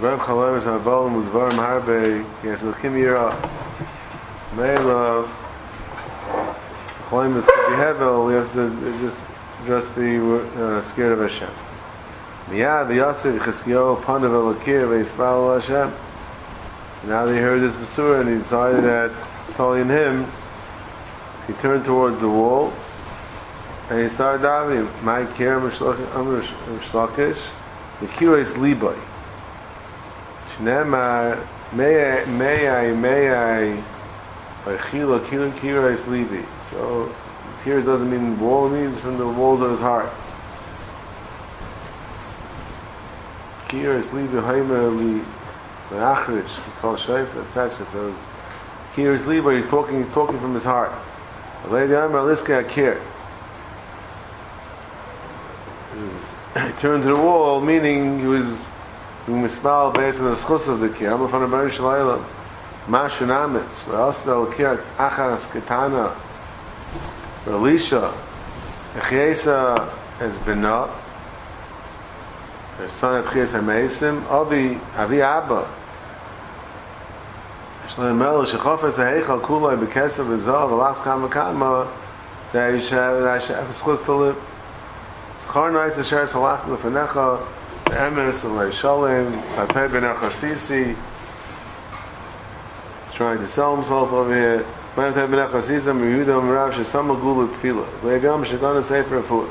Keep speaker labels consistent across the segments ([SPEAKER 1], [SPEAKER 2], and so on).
[SPEAKER 1] Rav Chalem is Havalim Udvarim Harbe, yes, L'kim Yira, Meila, Chalem is to be Hevel, we have to just, just be uh, scared of Hashem. Miyad, Yosef, Chizkiyo, Panav Elakir, Ve'isval Hashem. Now they heard this Basura and he decided that following him, he turned towards the wall and he started davening. My care, Mishlakish, the Kiris Liboy. Shnemar, may I, may I, may I, Chila, Kirin Kiris Libi. So, here doesn't mean wall, means from the walls of his heart. Kiris Libi, Haimer Li, Achrish, call Shaifa, etc. So, Kiris Libi, he's talking, he's talking from his heart. Lady Amar Liska Akir. He turned to the wall, meaning he was du mis mal bezen das khusse de kiam von der bayrische leila ma shunamets wa da kiat achas ketana relisha khaysa es bena der son et khaysa a meisem obi avi abba es no mel es khof es hay khol kulay be kesa be za va las kam kam da ich da ich es khos tole khar nice es shas lach le fenakha Emes Alei Shalom Papei Ben Achasisi trying to sell himself over here Man Papei Ben Achasisi Yehuda Merav Shesama Gula Tfila Le'agam Shedana Sefer Afuas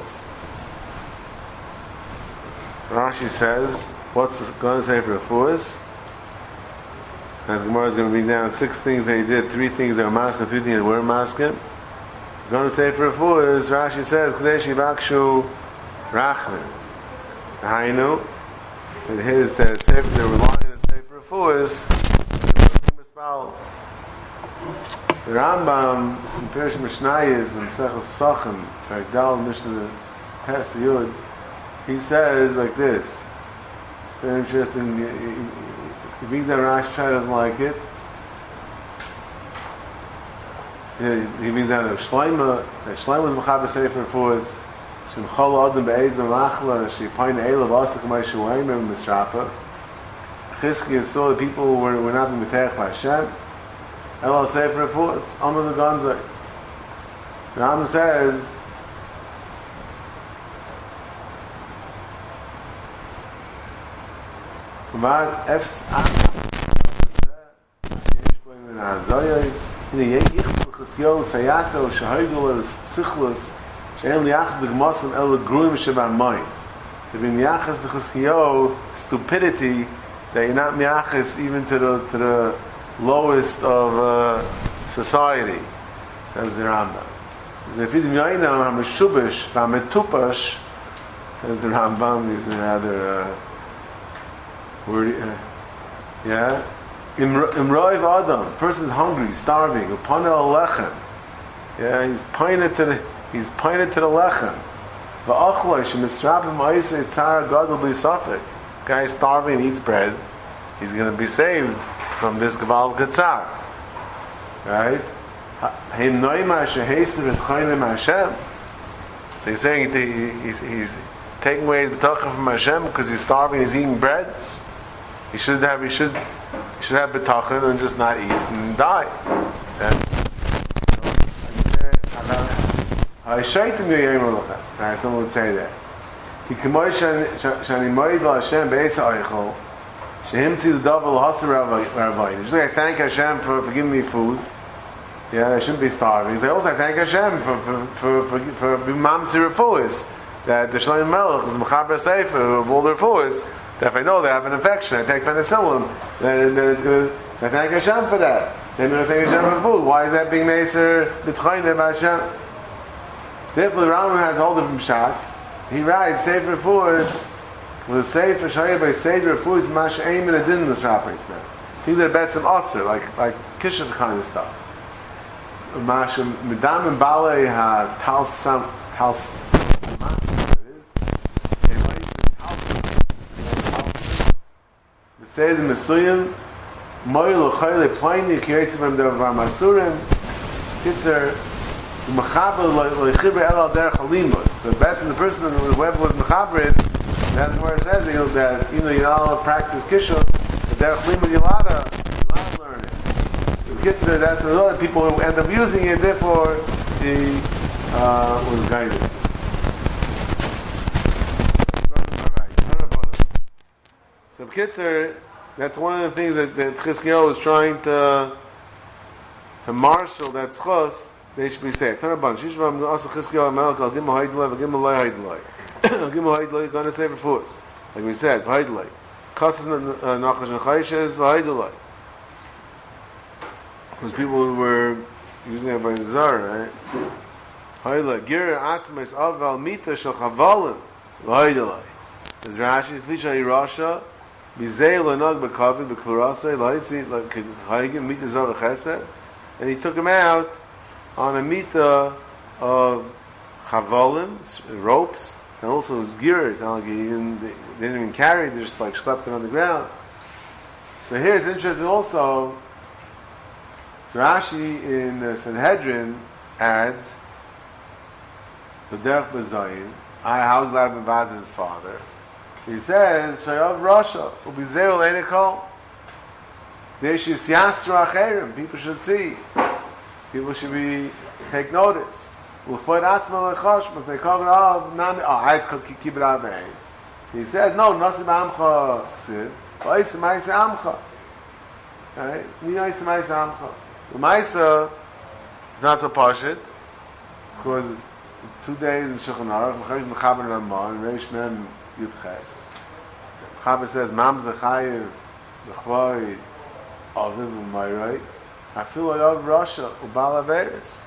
[SPEAKER 1] So Rashi says what's going to say for Afuas and Gemara is going to be down six things they did, three things they were masking, three things they were masking. Going to say for Afuas, Rashi says, Kadesh Yivakshu Rachman. Hainu, and his uh, sefer, they were lying in the sefer Afuas, the Rambam in Perish Mishnayis and Sechas Pesachim, Dal Mishnah Tes Yud, he says like this. Very interesting. He, brings down Rashi doesn't like it. He, brings down that Shleima, that Shleima was Mechaber Sefer Afuas, Shem Chol Adam Be'ezem Lachla, She Pain Eilav Asik Mai Shuaim Em Misrapa. Chizkiah saw the people were, were not Mitech by Hashem. Elo Sefer Afuas, Amar the Gonzai. So Rambam says, Kumar Efs שיש בו מן הזויוס, הנה יהיה איכבו חסיול סייאטו לסיכלוס שהם ליחד בגמוסם אלו גרועים שבהמיים. To be miyachas the cheskio, stupidity, that you're not miyachas even to the, to the lowest of uh, society, says the Rambam. Don't know how meshubish, how metupash, says the Rambam, is another uh, word, uh, yeah? Imroiv Adam, person's hungry, starving, upon el lechem. Yeah, he's pointed to the he's pointed to the lechem. Guy starving eats bread. He's going to be saved from this gaval katzar. Right? So he's saying he's, he's taking away his betachim from Hashem because he's starving. He's eating bread. He should have. He should. He should have betachin and just not eat and die. And, I shaitim yoyim alocha. Right, someone would say that. Ki k'moy shani moed la Hashem be'esa oichol shehem tzi the double haser rabbi. Just like I thank Hashem for, for giving me food. Yeah, I shouldn't be starving. They also I thank Hashem for for for for, for mamzer refuahs. That the Shlomo Melech is mechaber sefer of all the refuahs. That if I know they have an infection, I take penicillin. Then, then it's to. So I thank Hashem for that. Same way I thank Hashem for food. Why is that being maser b'tchayne Hashem? Therefore, the Rambam has all different shot. He writes, Sefer Fuhrs, with a Sefer Shoyer by Sefer Fuhrs, Mash Eim in Adin in the Shrapis. These are bets of Osir, like, like Kishan kind of stuff. Mash Medam and Bale ha Tal Sam, Tal Sam, say the Mesuyim, Moil Uchayle Pliny, Kiyotzim Amdav Vamasurim, Kitzar, Kitzar, Mechaber Loichiber El Al Derech. So that's the person whoever was Mechabered That's where it says you know, that you know you're not allowed to practice but derech limud you're allowed to, you're allowed learn it. Kids say that's other people who end up using it, therefore he uh, was guided. So Kitzer, that's one of the things that, that Chizkiyahu was trying to to marshal that schos, they should be saved. Tanabban, Shishvam also Chizkiyahu Melech al Gimel Gimel Loi Haidloi. Gimel Haidloi, going to save it for us. Like we said, Haidloi. Kasas uh, Nachash and Chayshes, Haidloi. Because people were using it by the Zar, right? Haidloi. Gira Atzmes Aval Mita Shal Chavalim, Haidloi. Says Rashi, Tlisha Hirasha, Bizei Lanag Bekavi Bekurase, Laitzi, Haigim Mita Zar Chesed and he took him out on a mita of chavalim, ropes, and also his gear. It's not like didn't, they didn't even carry; they just like slept it on the ground. So here's interesting also. So Rashi in uh, Sanhedrin adds the derech b'zayin. I house Lab Bavaz's father. He says Shayav Rasha ubizeul enikol. People should see. People should be take notice. Out. Ah, he said, no, nasim amcha tzid. V'oisim ma'isa amcha. Right? Ma'isa amcha. L'maisa, it's not so pashit, because two days in Shulchan Aruch, Mechayiz Mechaber Ramah, and Reish Mem Yud Ches. Mechaber says, Mam Zechayiv, Zechvoid, Aviv Umayrai, Afilu Ayav Rasha, Ubal Averis.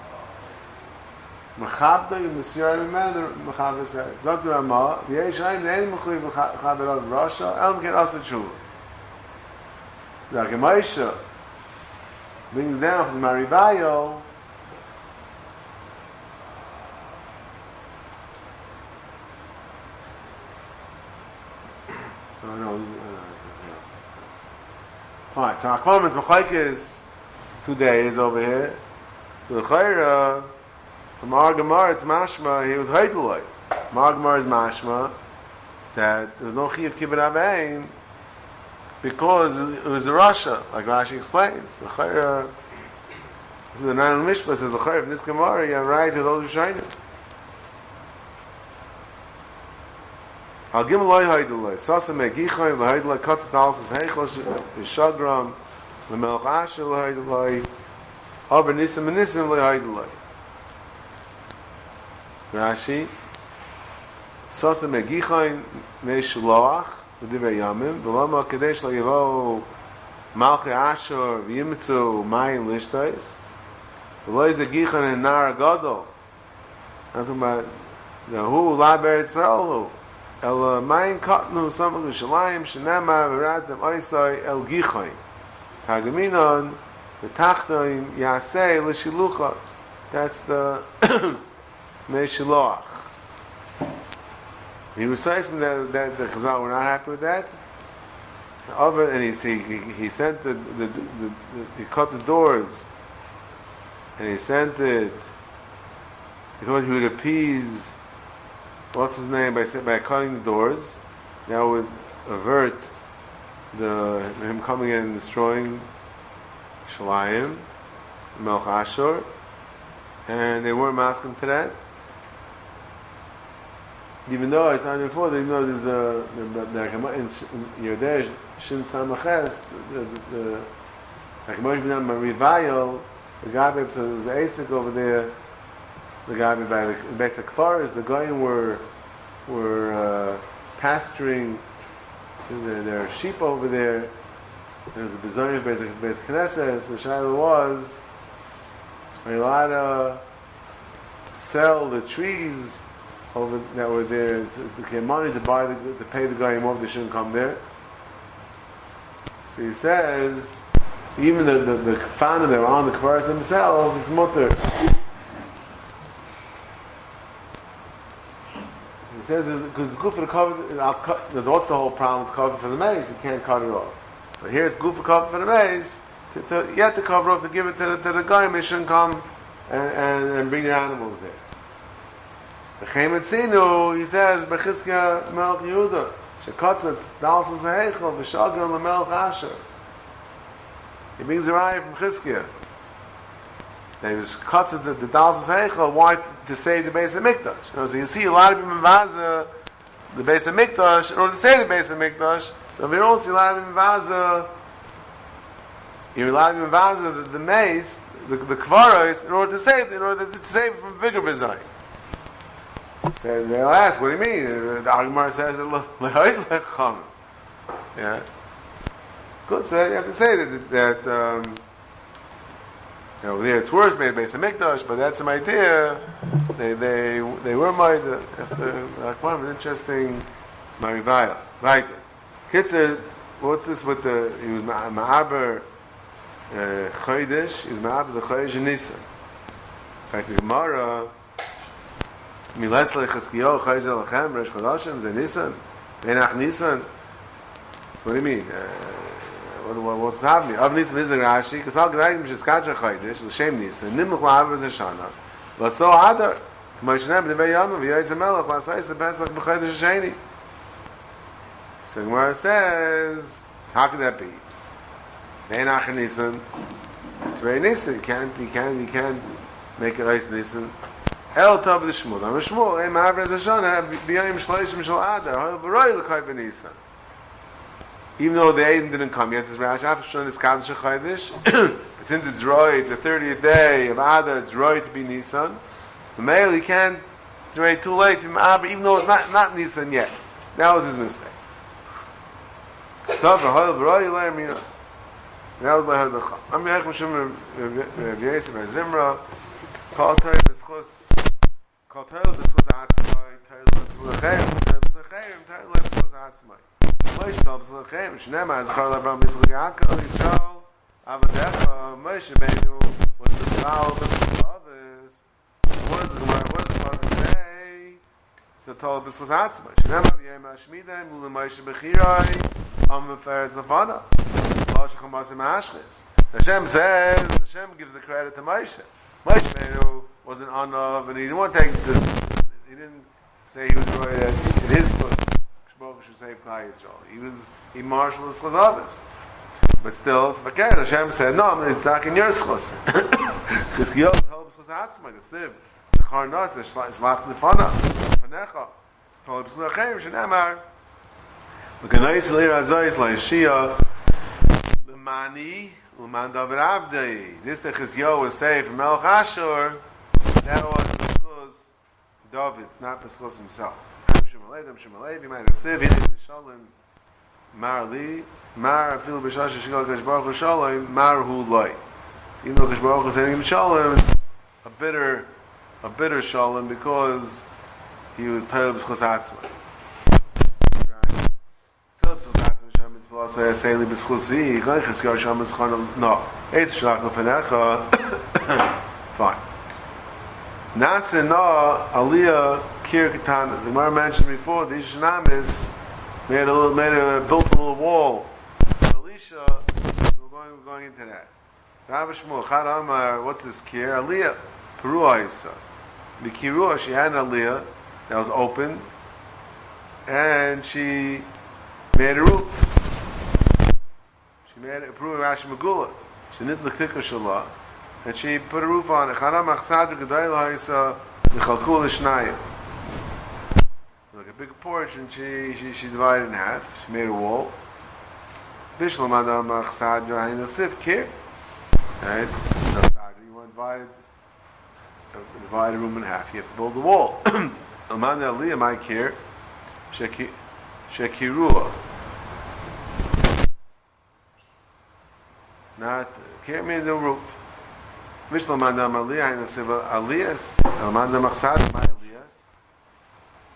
[SPEAKER 1] Mechabda Yom Mesiyar Memel, Mechaber says, Zot Ramah, V'yesh Haim, Ne'en Mechuy Mechaber Ayav Rasha, Elm Ken Asa Tshuva. So the Gemaisha brings down from Maribayo, Oh, no, Fine. So Akvam is Machaikis two days over here. So the Chayra, from our Gemara, it's Mashma, he was Haidulai. Mar Gemara is Mashma, that there was no Chiyav Kibbut Avein, because it was a Rasha, like Rashi explains. The Chayra, so the Nine Mishpah says, the Chayra, in this Gemara, you have right to those who shine it. Al gim loy haydulay. Sasa me gichoy lo haydulay katz dalas es heichlas shagram le mel rash le hayd loy hob nis men nis le hayd loy rashi. Sos me gi khoin me shloach de dev yamem ve lama kedes le yavo mal khe asho vimtsu mai lishtais. Ve loy ze gi nar gado atu ma ze hu la ber tsalu el mein gichoy the betachtoim yasei l'shilucha that's the meshiloach he was saying that, that the Chazal were not happy with that. Over and he, he, he sent the, the, the, the, he cut the doors and he sent it. Because he would appease what's his name by by cutting the doors. That would avert the him coming in and destroying Shalayim, Melch Ashur, and they weren't masking to that. Even though it's not before, they know there's a in Yodesh Shin Samaches the Hakamosh Rivayel the guy was Asik over there the guy by the basic forest, the Goyim were were uh, pasturing their, are sheep over there. There's a bizarre basic basic Knesset. So Shiloh was are you allowed to sell the trees over that were there? So it became money to buy the, to pay the guy off. They shouldn't come there. So he says even the the, the founder that were on the Kvaras themselves, it's mutter. Says because it's good for the cover. What's the whole problem? It's covered for the maze. You can't cut it off. But here it's good for cover for the maze. To, to get the cover off to give it to the, to the guy, shouldn't come and, and, and bring the animals there. V'chein Metzinu, he says, Bechizkia Melch Yehuda, Shekotzitz, Dalsas Heichel, V'shagron LeMelch Asher. He brings a raya from Chizkia. They was Kotzitz, the, the Dalsas Heichel, why to say the base of Mikdash. You know, so you see a lot of people Vaza, the base of Mikdash, in order to say the base of Mikdash, so we don't see a lot of people you're allowed to Vaza, the, the mace, the, the kvaros, in order to save, in order to, save from bigger bizarre. So they'll ask, what do you mean? The Agmar says, yeah. Good, so you have to say that, that um, you know, there it's worse made on Mikdash, but that's some idea. They, they, they were the, the Agmar was interesting, Marivaya. Right. Kitzer, what's this with the, he was Ma'aber, uh, Chodesh, he was Ma'aber the Chodesh in Nisan. In fact, the Gemara, Miles lechazkiyo chayzel lechem resh chodashim ze Nisan Benach Nisan. So what do you mean? Uh, what, what, what's happening? Av Nisan is a Rashi because all g'dayim sheskadra chaydish l'shem Nisan nimach la'av is a shana v'so adar k'mo yishnem b'nevei yom v'yoyz melech l'asayis l'pesach b'chaydish ha'sheni. So Gemara says, how could that be? Benach Nisan. It's very Nisan. You can't, you can't, you can't make it Reis Nisan. El Tav the Shmuel. Am Shmuel, Em Avra Zashana, B'yayim Shleishim Shal Adar, Hoil B'roi L'chai B'Nisan. Even though the Aiden didn't come yet, says but since it's Roy, it's the 30th day of Adar, it's Roy to be Nisan, the male, he can't, it's already too late, even though it's not, not Nisan yet. That was his mistake. L'chai That was Yosef Zimra, Atzmai, B'Schus Atzmai. מוישקל בזלכם, שנאמר, זכר לאברהם בזלך יעקב, ישראל, אבל דרך מוישה בנו, was the flower of the others. What is the word? What is the word today? It's the Torah B'Shus Hatzma. Shenema v'yem ha-shmidem u'le Moshe b'chiroi am v'feres levana. Moshe chamasim ha-ashchis. Hashem says, Hashem gives the credit to Moshe. Moshe Benu was an honor and he didn't want to take this. He didn't say he was going to, in his book, Should save Klai Yisrael. He was, he marshaled his Chazavis. But still, okay, Hashem said, no, it's not in your schos. Because Yod told us was Atzma, the Siv, the Charnas, the Shlach Nefana, Fanecha, told us, Lachem, Shenemar, L'ganais Leir Azayis, La'Yeshia, L'mani, Uman David Abdi. This the Chizyo was saved from Melch Ashur. That was because David, not because himself. Shemalei, Am Shemalei, have said, V'yit Shalom, Mar Li, Mar Afilu B'Shash Shigol Kadosh Baruch Hu Shalom, Mar Hu Loi. So even though Kadosh Baruch Hu is saying him a bitter, a bitter Shalom because he was Tayyib B'Schos Atzmai. was er sei li bis khuzi goy khis gar sham bis khan no etz shlach no fenacha fine nas no alia kir katan the mar mentioned before this shnam is made a little made a built a little wall alicia so we're going we're going into that Rav Shmuel Chad what's this kir alia perua isa the kirua she had an alia that was open and she made a roof She made a proof Rashi Megula. She knit the thicker shala, and she put a roof on it. Chana machsad gedai laisa mechalkul shnayim. Like a big portion, she she she divided in half. She made a wall. Bishlam adam machsad yohain nechsif kir. Right? You want to divide divide a room in half. You have to build a wall. Amanda aliyah my kir. Shekirua. not can't mean the roof Mishlo mandam aliyah in the siva aliyas mandam machsad aliyas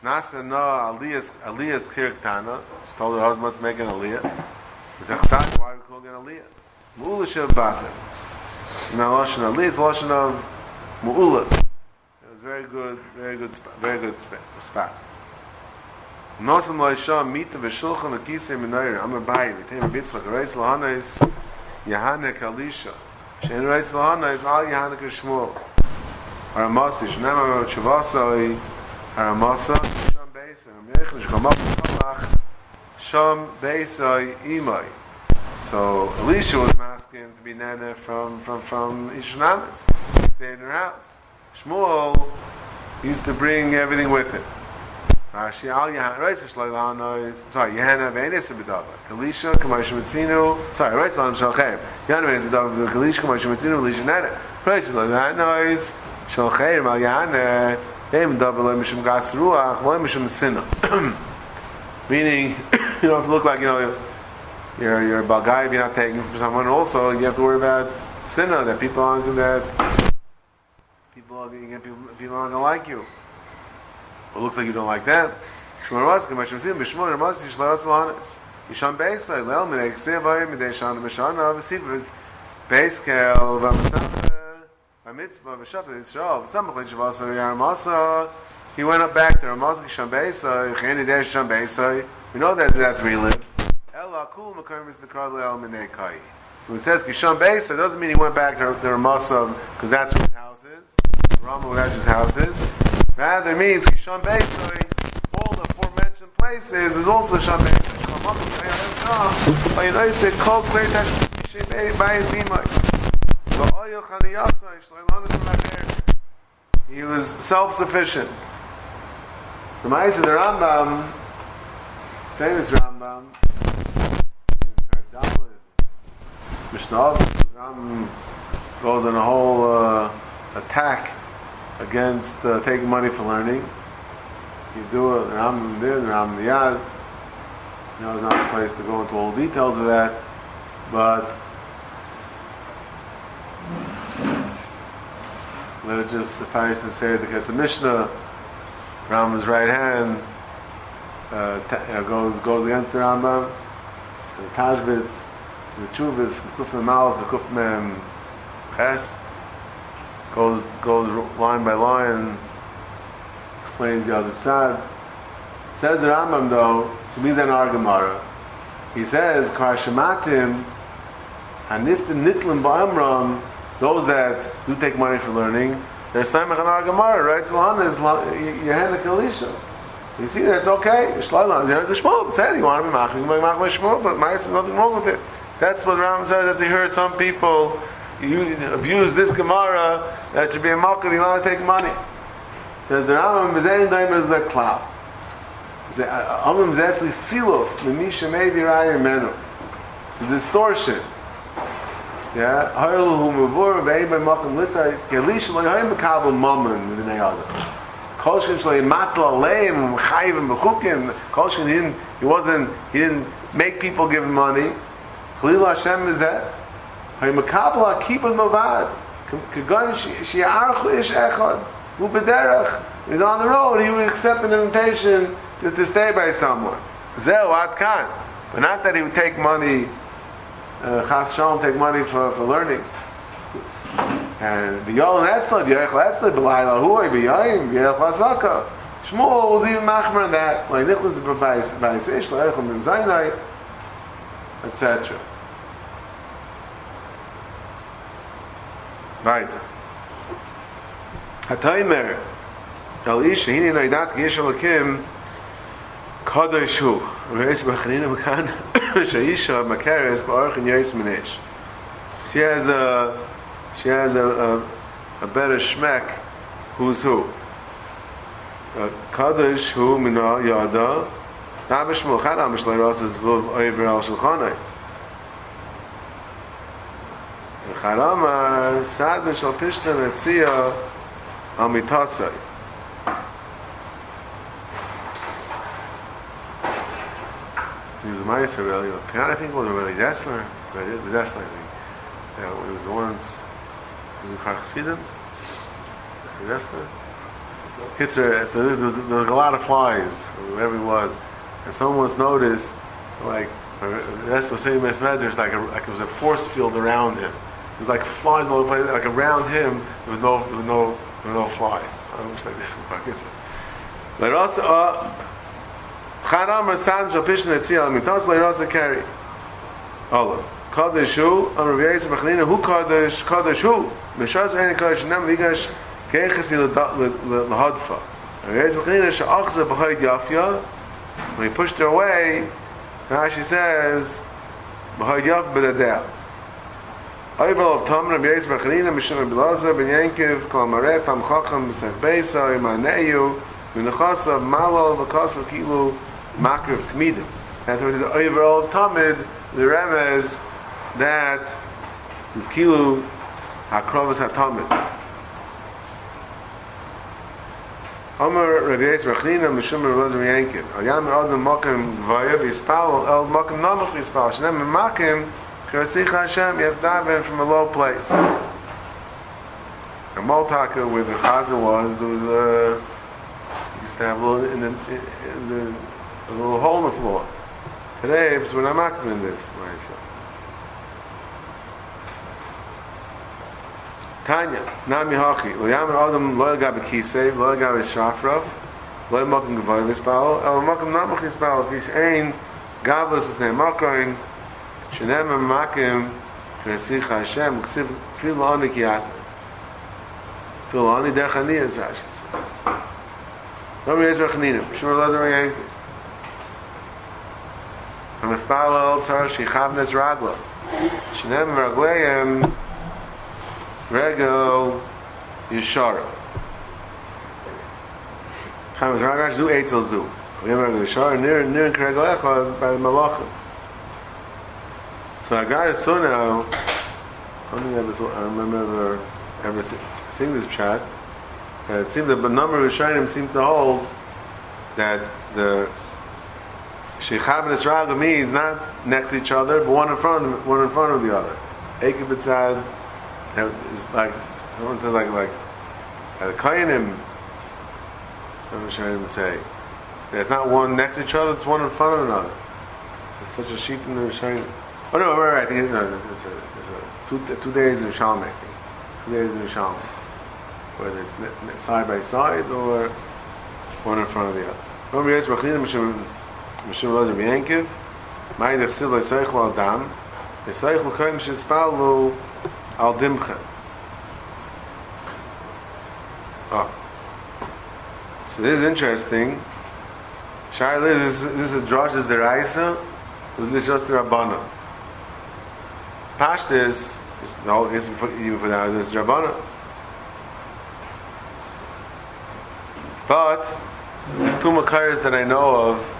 [SPEAKER 1] nasa no aliyas aliyas kirktana she told her husband to make an aliyah. It's a chsad why are we calling it aliyah? Mu'ula shev batem now lashon aliyah is lashon of mu'ula. It was very good very good very good spot. Nosam lo yisham mita v'shulchan akisei minayir amar bayi v'teim bitzlach reis lohana is Yahanek Elisha. Shein writes Lahana is Al Yahanek Shmuel. Or a Masi, Shnema Chavasai, Aramasa, So Elisha was asking to be nana from from from Ishnamis. He stayed in her house. Shmuel used to bring everything with him. Rashi al Yahan Reis Shloilano is sorry Yehana Venis B'Dava Kalisha Kamash Mitzinu sorry Reis Shloilano Shalchem Yehana Venis B'Dava Kalisha Kamash Mitzinu Kalisha Nana Reis Shloilano is Shalchem al Yehana Meaning you don't have to look like you know you're you're a Balgai if you're not taking from someone. Also you have to worry about sinna that people aren't going that people are to people, people aren't going to like you. It looks like you don't like that Yisham Beis Lai Lel Minei Ksei Vayim Midei Shana Mishana V'Siv Beis Kel V'Amitzah V'Amitzvah V'Shav Yisrael V'Samach L'Shav Asa Yaramasa he went up back to Ramaz Yisham Beis Cheni Dei Yisham Beis we know that that's he Ela Kul Mekarm is the Kral El Minei Kai. So it says Yisham Beis doesn't mean he went back to, to Ramasa because that's where his house is. Rama where house is. Rather means Kishon Beisoy, all the aforementioned places is also Shon Beisoy. He was self-sufficient. The Ma'is of the Rambam, famous Rambam, Mishnah, Rambam goes on a whole uh, attack against uh, taking money for learning. You do it, Ram there, Ram Yad. You know, it's not the place to go into all the details of that, but let it just suffice to say because the Mishnah, Ram's right hand, uh, t- uh, goes goes against the Rambam, the Tashbitz, the Chuvitz, the Kuf Mouth, the Kuf Mem Ches, goes goes line by line, explains the other side. Says the Rambam though, he means an Argamara. He says, Karshamatim, Haniftin Nitlim Ba'amram, those that do take money for learning, they're Samach and Argamara, right? Salhan is a Kalisha. You see, that's okay. You heard the Shmuel, said you want to be maching, you might mach Shmuel, but there's nothing wrong with it. That's what Ram says, that he heard some people you abuse this Gemara, that should be a malka, you want to take money. Says the Rambam, Bezayin Daim is a cloud. Amim is siluf, the Misha maybe Raya Menu. It's a distortion. Yeah, he didn't he wasn't he didn't make people give him money. He's on the road. He would accept an invitation to, to stay by someone. But not that he would take money Chas Shalom take money for, for learning. And B'yol Netzla, B'yol Netzla, B'layla Huay, B'yayim, B'yol Chasaka. Shmuel was even machmer on that. Like Nicholas B'bayis Ish, L'echel Mim Zaynai, etc. Right. Hataymer, Al Ish, Hini Naidat, Gish Alakim, Kadosh Hu. Reis B'chanina B'kan, Shaisha Makaris B'arch and Yais Menesh. She has a, she has a, a, a better shmek, who's who? Kadosh Hu Mina Yada, Nabish Mulchan Amish Leiros is Vov Oiver Al Shulchanai. Charamar Sadin Shal Pishna Netzia Amitasai. Meiser, really. I think it was a really Dessler. But the Dessler, I think. Yeah, it was the ones. It was in Karchasidim. The Dessler. Hitzer, a, there, was, a lot of flies, wherever he was. And someone once noticed, like, that's the same as Medrash, like, a, like it was a force field around him. It was like flies all over the place, like around him, there was no, there was no, there was no fly. I know like this. But also, uh, Charam Asan Shapishan Etzial Mitos Lai Rosa Keri Olam Kodesh Hu Am Rav Yeis Bachnina Hu Kodesh Kodesh Hu. Mishas Ein Kodesh Nem Vigash Keiches Yil Lahadfa Rav Yeis Bachnina Shachza Bachoyt Yafya When he pushed her away Rashi says Bachoyt Yaf Bedadea Oyvel of Tom Rav Yeis Bachnina Mishan Rav Yilaza Ben Yankiv Kolamareh Tam Chocham Besach Beisa Yimaneyu Vinachasa Malol Vakasa Kilu Vakasa That's what it is Oibel of Tamid the Remez that is Kilu Hakrovas HaTamid. Omer Rabbi Yisrael Chanina Mishum Ben Yankiv Al Yam Adam Mokim Gvaya V'Yispal El Mokim Namach V'Yispal Shnem Makim Kirasich Hashem, have daven from a low place. A Moltaka, where the Chazan was, there was a, used to have a little, in the, in the, a little hole in the floor. Today, we're not making in this, myself. Tanya, Nami Hachi, Lo Yamin Adam Lo Yagab Kisei, Lo Yagab Shafraf, Lo Yamakam Gavoy Vispal, El Makam Namach Vispal, Fish Ein, Gavos Etnei Makoin, שנם ממקם כנסיך השם, כסיב תפיל לעוני כי את תפיל לעוני דרך אני את זה שסייס לא מי עזר חנינים, שום לא זה רגע המספר לא צר שיחב נס רגלו שנם מרגליהם רגל ישר חמס רגל זו אצל זו רגל ישר ניר ניר כרגל אחד במלאכים So Agar is so now, I don't think I remember ever, ever seeing this chat. Uh, it seems that the number of Rishonim seem to hold that the Sheikhab and Israel means not next to each other, but one in front of one in front of the other. Ekib B'tzad like someone says like like at a Kainim. Some Rishonim say it's not one next to each other; it's one in front of another. It's such a sheep in the Rishonim. Oh no, right, right. I think it's, no, it's, a, it's a, two, two days in Shalom, I think. Two days in Shalom. Whether it's side by side or one in front of the other. Oh. So this is interesting. Shaila, is this is a Drash's Deraisa, or this is just the Rabbana? Pashtas, no, it's even for now, there's Rabbana. But there's two Makaras that I know of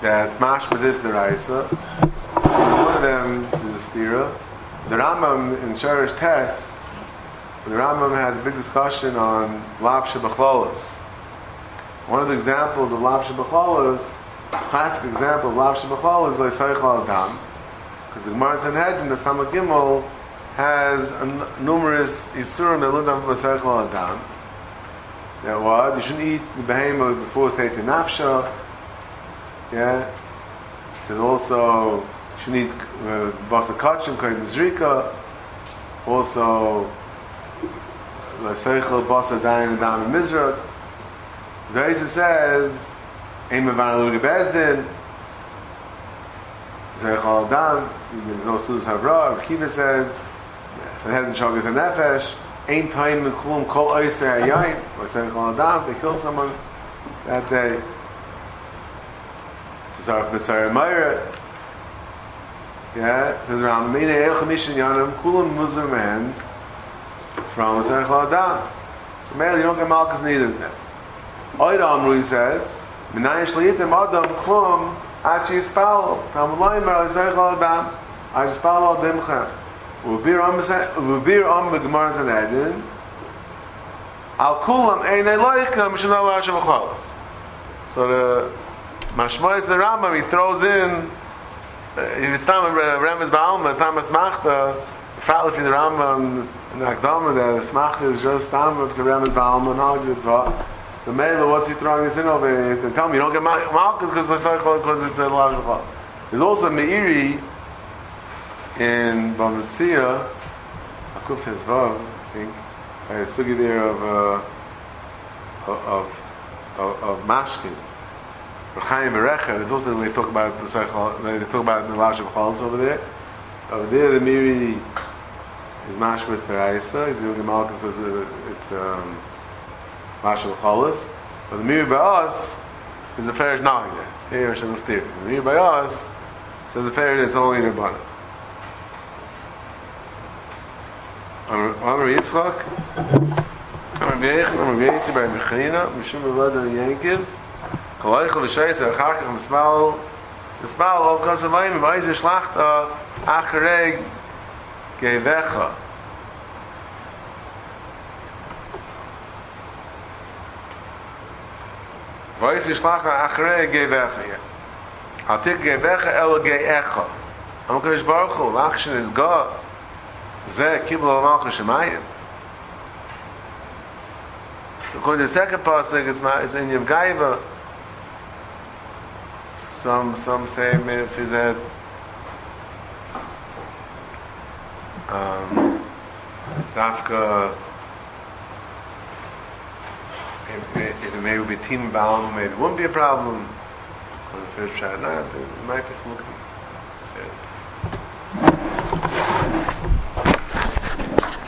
[SPEAKER 1] that mashma this the Raisa. One of them is a stira. The Rambam in Sharish Test, the Rambam has a big discussion on Shabachlolas. One of the examples of Shabachlolas, classic example of Lav Shabachlolas is Seichel Adam. Because the Gemara Sanhedrin, the Sama Gimel, has numerous Isurim Eludam Vasechel Adam. Now what? You shouldn't eat the behemoth before it in Nafsha. Yeah? It says also, shouldn't eat uh, Koyim Zrika. Also, Vasechel Basa Dayan Adam Mizra. The says, Ein Mevan Lugi Bezdin, Zerechal Adam, Sudas Havra, Kiva says, Sanhedrin Shogas and Nefesh, Ein Taim Mekulum Kol Oise Hayayin, or Zerechal Adam, they killed someone that day. Tzarek Mitzayr Meir, yeah, it says around Mina El Chamishin Yanam, Kulam Muslim man from Zerechal Adam. So Meir, you don't get Malchus neither of them. Oida Amru says, Minayin Shliyitim Adam Klum, עד שיספל, תמלוי מר לזרח על אדם, עד שיספל על דמך. ובביר עם בגמר זנדן, על כולם אין אלוהיך כמה שלא לא השם החולס. So the Mashmois the Rambam, he throws in, if it's not Remes Baalma, it's not Masmachta, probably if the Rambam in the Akdama, the Masmachta is just Stam, it's a Remes Baalma, and all good, So Mela, what's he throwing this in over? They tell me you don't get Malchus because it's because it's a large Chol. There's also Meiri in Bamitzia, Akuf Tezvav, I think, a sugi there of, uh, of, of, of Mashkin. Rechaim Erecha, it's also the way talk about the Sechol, the they talk about the Lashem Chalz over there. Over there, the Miri is Mashmiz Teraisa, it's Yogi Malkus, but it's um, Lashem Chalz. But the Miri by us is a Ferish Nahida, Ferish in Shem Stir. The Miri by us says a Ferish that's only in Rebana. Amr Yitzchak, Amr Yitzchak, Amr Yitzchak, Amr Yitzchak, Amr Yitzchak, Amr Yitzchak, Amr Yitzchak, קוואל איך ושייס ער האכט אין סמאל סמאל אויף קאס מאיי מייז שלאכט אַך רייג גיי וועך וואס איז שלאכט אַך רייג גיי יא אַ טיק גיי וועך אל גיי אַך אַ מוקש באך און אַך שנז גאָט זא קיב לא מאך שמאיי So according to the second passage, it's in Yevgaiva, Some, some say maybe if he's at um, Safka, if, if it maybe be team bound, maybe it wouldn't be a problem. On the first shot, no, it might be smoking.